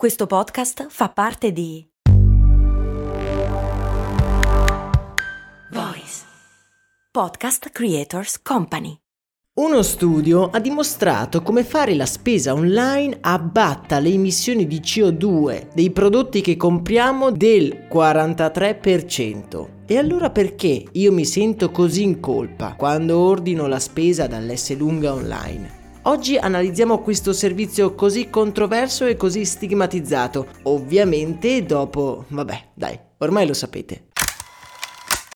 Questo podcast fa parte di Voice Podcast Creators Company. Uno studio ha dimostrato come fare la spesa online abbatta le emissioni di CO2 dei prodotti che compriamo del 43%. E allora perché io mi sento così in colpa quando ordino la spesa dall'S lunga online? Oggi analizziamo questo servizio così controverso e così stigmatizzato, ovviamente dopo... vabbè, dai, ormai lo sapete.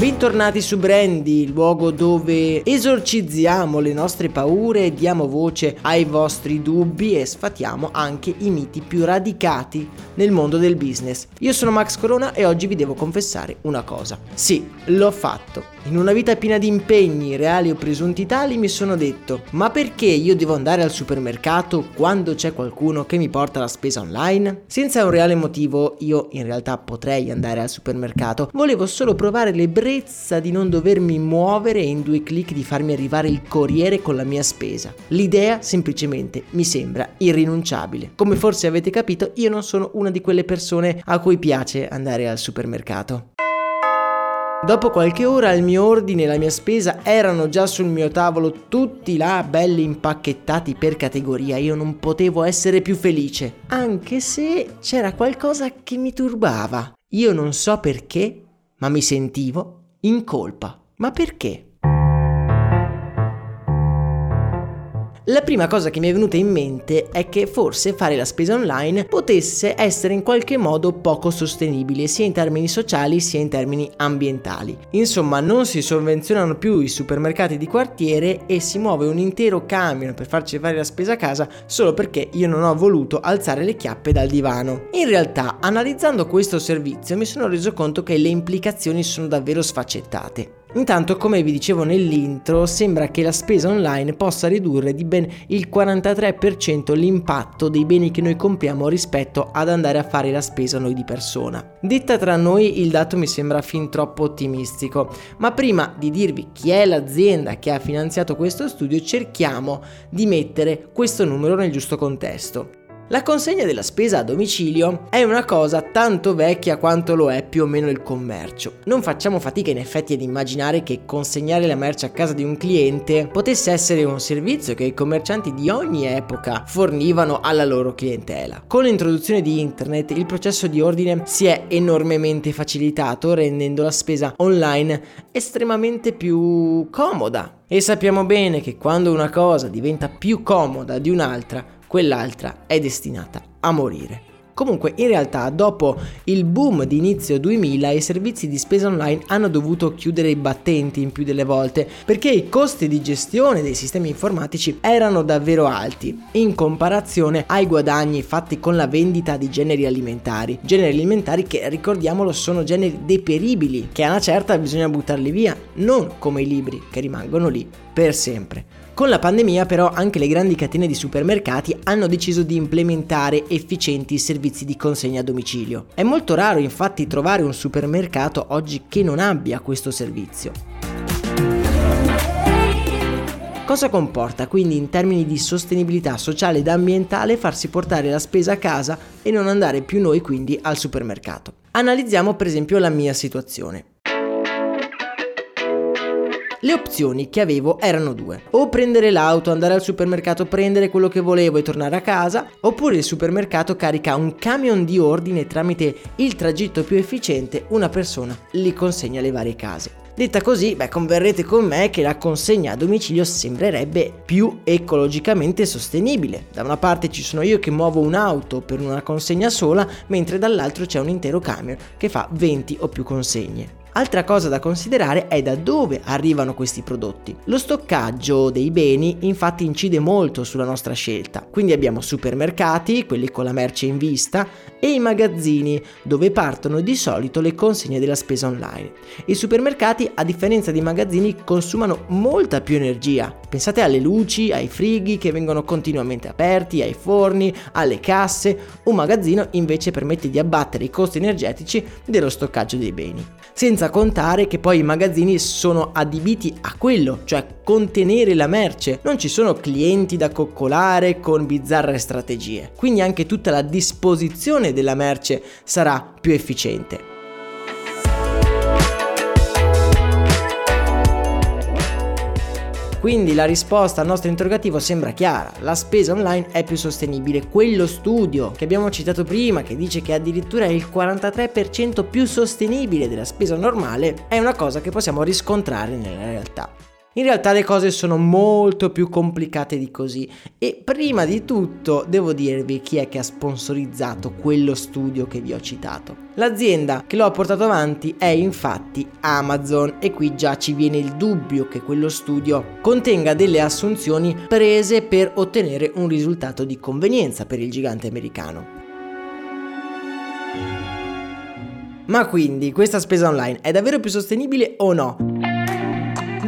Bentornati su Brandy, il luogo dove esorcizziamo le nostre paure, diamo voce ai vostri dubbi e sfatiamo anche i miti più radicati nel mondo del business. Io sono Max Corona e oggi vi devo confessare una cosa. Sì, l'ho fatto. In una vita piena di impegni, reali o presunti tali, mi sono detto: ma perché io devo andare al supermercato quando c'è qualcuno che mi porta la spesa online? Senza un reale motivo, io in realtà potrei andare al supermercato. Volevo solo provare l'ebbrezza di non dovermi muovere e in due clic di farmi arrivare il corriere con la mia spesa. L'idea semplicemente mi sembra irrinunciabile. Come forse avete capito, io non sono una di quelle persone a cui piace andare al supermercato. Dopo qualche ora il mio ordine e la mia spesa erano già sul mio tavolo, tutti là belli impacchettati per categoria. Io non potevo essere più felice, anche se c'era qualcosa che mi turbava. Io non so perché, ma mi sentivo in colpa. Ma perché? La prima cosa che mi è venuta in mente è che forse fare la spesa online potesse essere in qualche modo poco sostenibile sia in termini sociali sia in termini ambientali. Insomma, non si sovvenzionano più i supermercati di quartiere e si muove un intero camion per farci fare la spesa a casa solo perché io non ho voluto alzare le chiappe dal divano. In realtà, analizzando questo servizio mi sono reso conto che le implicazioni sono davvero sfaccettate. Intanto, come vi dicevo nell'intro, sembra che la spesa online possa ridurre di ben il 43% l'impatto dei beni che noi compriamo rispetto ad andare a fare la spesa noi di persona. Detta tra noi, il dato mi sembra fin troppo ottimistico, ma prima di dirvi chi è l'azienda che ha finanziato questo studio, cerchiamo di mettere questo numero nel giusto contesto. La consegna della spesa a domicilio è una cosa tanto vecchia quanto lo è più o meno il commercio. Non facciamo fatica in effetti ad immaginare che consegnare la merce a casa di un cliente potesse essere un servizio che i commercianti di ogni epoca fornivano alla loro clientela. Con l'introduzione di internet il processo di ordine si è enormemente facilitato rendendo la spesa online estremamente più comoda. E sappiamo bene che quando una cosa diventa più comoda di un'altra, quell'altra è destinata a morire. Comunque, in realtà, dopo il boom di inizio 2000, i servizi di spesa online hanno dovuto chiudere i battenti in più delle volte perché i costi di gestione dei sistemi informatici erano davvero alti in comparazione ai guadagni fatti con la vendita di generi alimentari. Generi alimentari che, ricordiamolo, sono generi deperibili, che a una certa bisogna buttarli via, non come i libri che rimangono lì per sempre. Con la pandemia però anche le grandi catene di supermercati hanno deciso di implementare efficienti servizi di consegna a domicilio. È molto raro infatti trovare un supermercato oggi che non abbia questo servizio. Cosa comporta quindi in termini di sostenibilità sociale ed ambientale farsi portare la spesa a casa e non andare più noi quindi al supermercato? Analizziamo per esempio la mia situazione. Le opzioni che avevo erano due. O prendere l'auto, andare al supermercato, prendere quello che volevo e tornare a casa, oppure il supermercato carica un camion di ordine tramite il tragitto più efficiente, una persona li consegna alle varie case. Detta così, beh, converrete con me che la consegna a domicilio sembrerebbe più ecologicamente sostenibile. Da una parte ci sono io che muovo un'auto per una consegna sola, mentre dall'altro c'è un intero camion che fa 20 o più consegne. Altra cosa da considerare è da dove arrivano questi prodotti. Lo stoccaggio dei beni infatti incide molto sulla nostra scelta, quindi abbiamo supermercati, quelli con la merce in vista, e i magazzini, dove partono di solito le consegne della spesa online. I supermercati, a differenza dei magazzini, consumano molta più energia. Pensate alle luci, ai frighi che vengono continuamente aperti, ai forni, alle casse. Un magazzino invece permette di abbattere i costi energetici dello stoccaggio dei beni. Senza contare che poi i magazzini sono adibiti a quello, cioè contenere la merce. Non ci sono clienti da coccolare con bizzarre strategie. Quindi anche tutta la disposizione della merce sarà più efficiente. Quindi la risposta al nostro interrogativo sembra chiara, la spesa online è più sostenibile. Quello studio che abbiamo citato prima, che dice che addirittura è il 43% più sostenibile della spesa normale, è una cosa che possiamo riscontrare nella realtà. In realtà le cose sono molto più complicate di così e prima di tutto devo dirvi chi è che ha sponsorizzato quello studio che vi ho citato. L'azienda che lo ha portato avanti è infatti Amazon e qui già ci viene il dubbio che quello studio contenga delle assunzioni prese per ottenere un risultato di convenienza per il gigante americano. Ma quindi questa spesa online è davvero più sostenibile o no?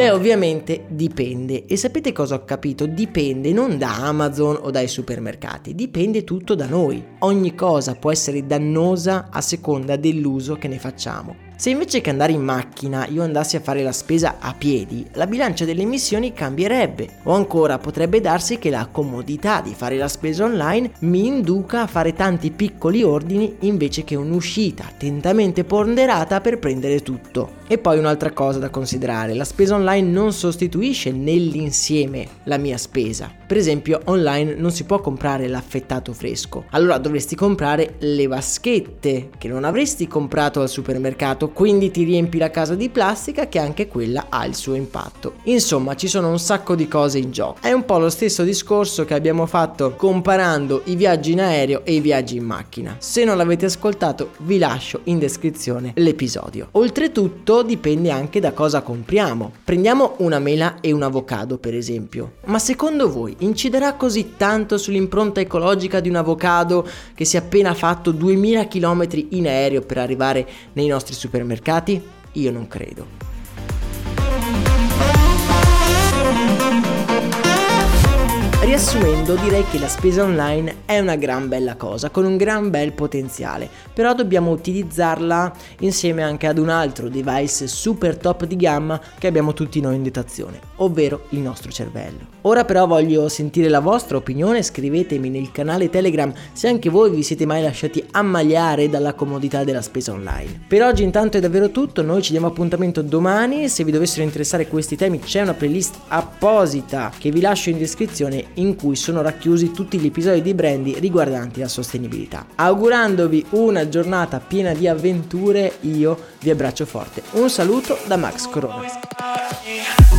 Beh, ovviamente dipende. E sapete cosa ho capito? Dipende non da Amazon o dai supermercati, dipende tutto da noi. Ogni cosa può essere dannosa a seconda dell'uso che ne facciamo. Se invece che andare in macchina io andassi a fare la spesa a piedi, la bilancia delle emissioni cambierebbe. O ancora potrebbe darsi che la comodità di fare la spesa online mi induca a fare tanti piccoli ordini invece che un'uscita attentamente ponderata per prendere tutto. E poi un'altra cosa da considerare, la spesa online non sostituisce nell'insieme la mia spesa. Per esempio online non si può comprare l'affettato fresco, allora dovresti comprare le vaschette che non avresti comprato al supermercato quindi ti riempi la casa di plastica che anche quella ha il suo impatto. Insomma, ci sono un sacco di cose in gioco. È un po' lo stesso discorso che abbiamo fatto comparando i viaggi in aereo e i viaggi in macchina. Se non l'avete ascoltato, vi lascio in descrizione l'episodio. Oltretutto dipende anche da cosa compriamo. Prendiamo una mela e un avocado, per esempio. Ma secondo voi inciderà così tanto sull'impronta ecologica di un avocado che si è appena fatto 2000 km in aereo per arrivare nei nostri supermercati? Supermercati? Io non credo. Riassumendo direi che la spesa online è una gran bella cosa, con un gran bel potenziale, però dobbiamo utilizzarla insieme anche ad un altro device super top di gamma che abbiamo tutti noi in dotazione, ovvero il nostro cervello. Ora però voglio sentire la vostra opinione, scrivetemi nel canale Telegram se anche voi vi siete mai lasciati ammaliare dalla comodità della spesa online. Per oggi intanto è davvero tutto, noi ci diamo appuntamento domani, se vi dovessero interessare questi temi c'è una playlist apposita che vi lascio in descrizione in cui sono racchiusi tutti gli episodi di Brandy riguardanti la sostenibilità. Augurandovi una giornata piena di avventure, io vi abbraccio forte. Un saluto da Max Corona.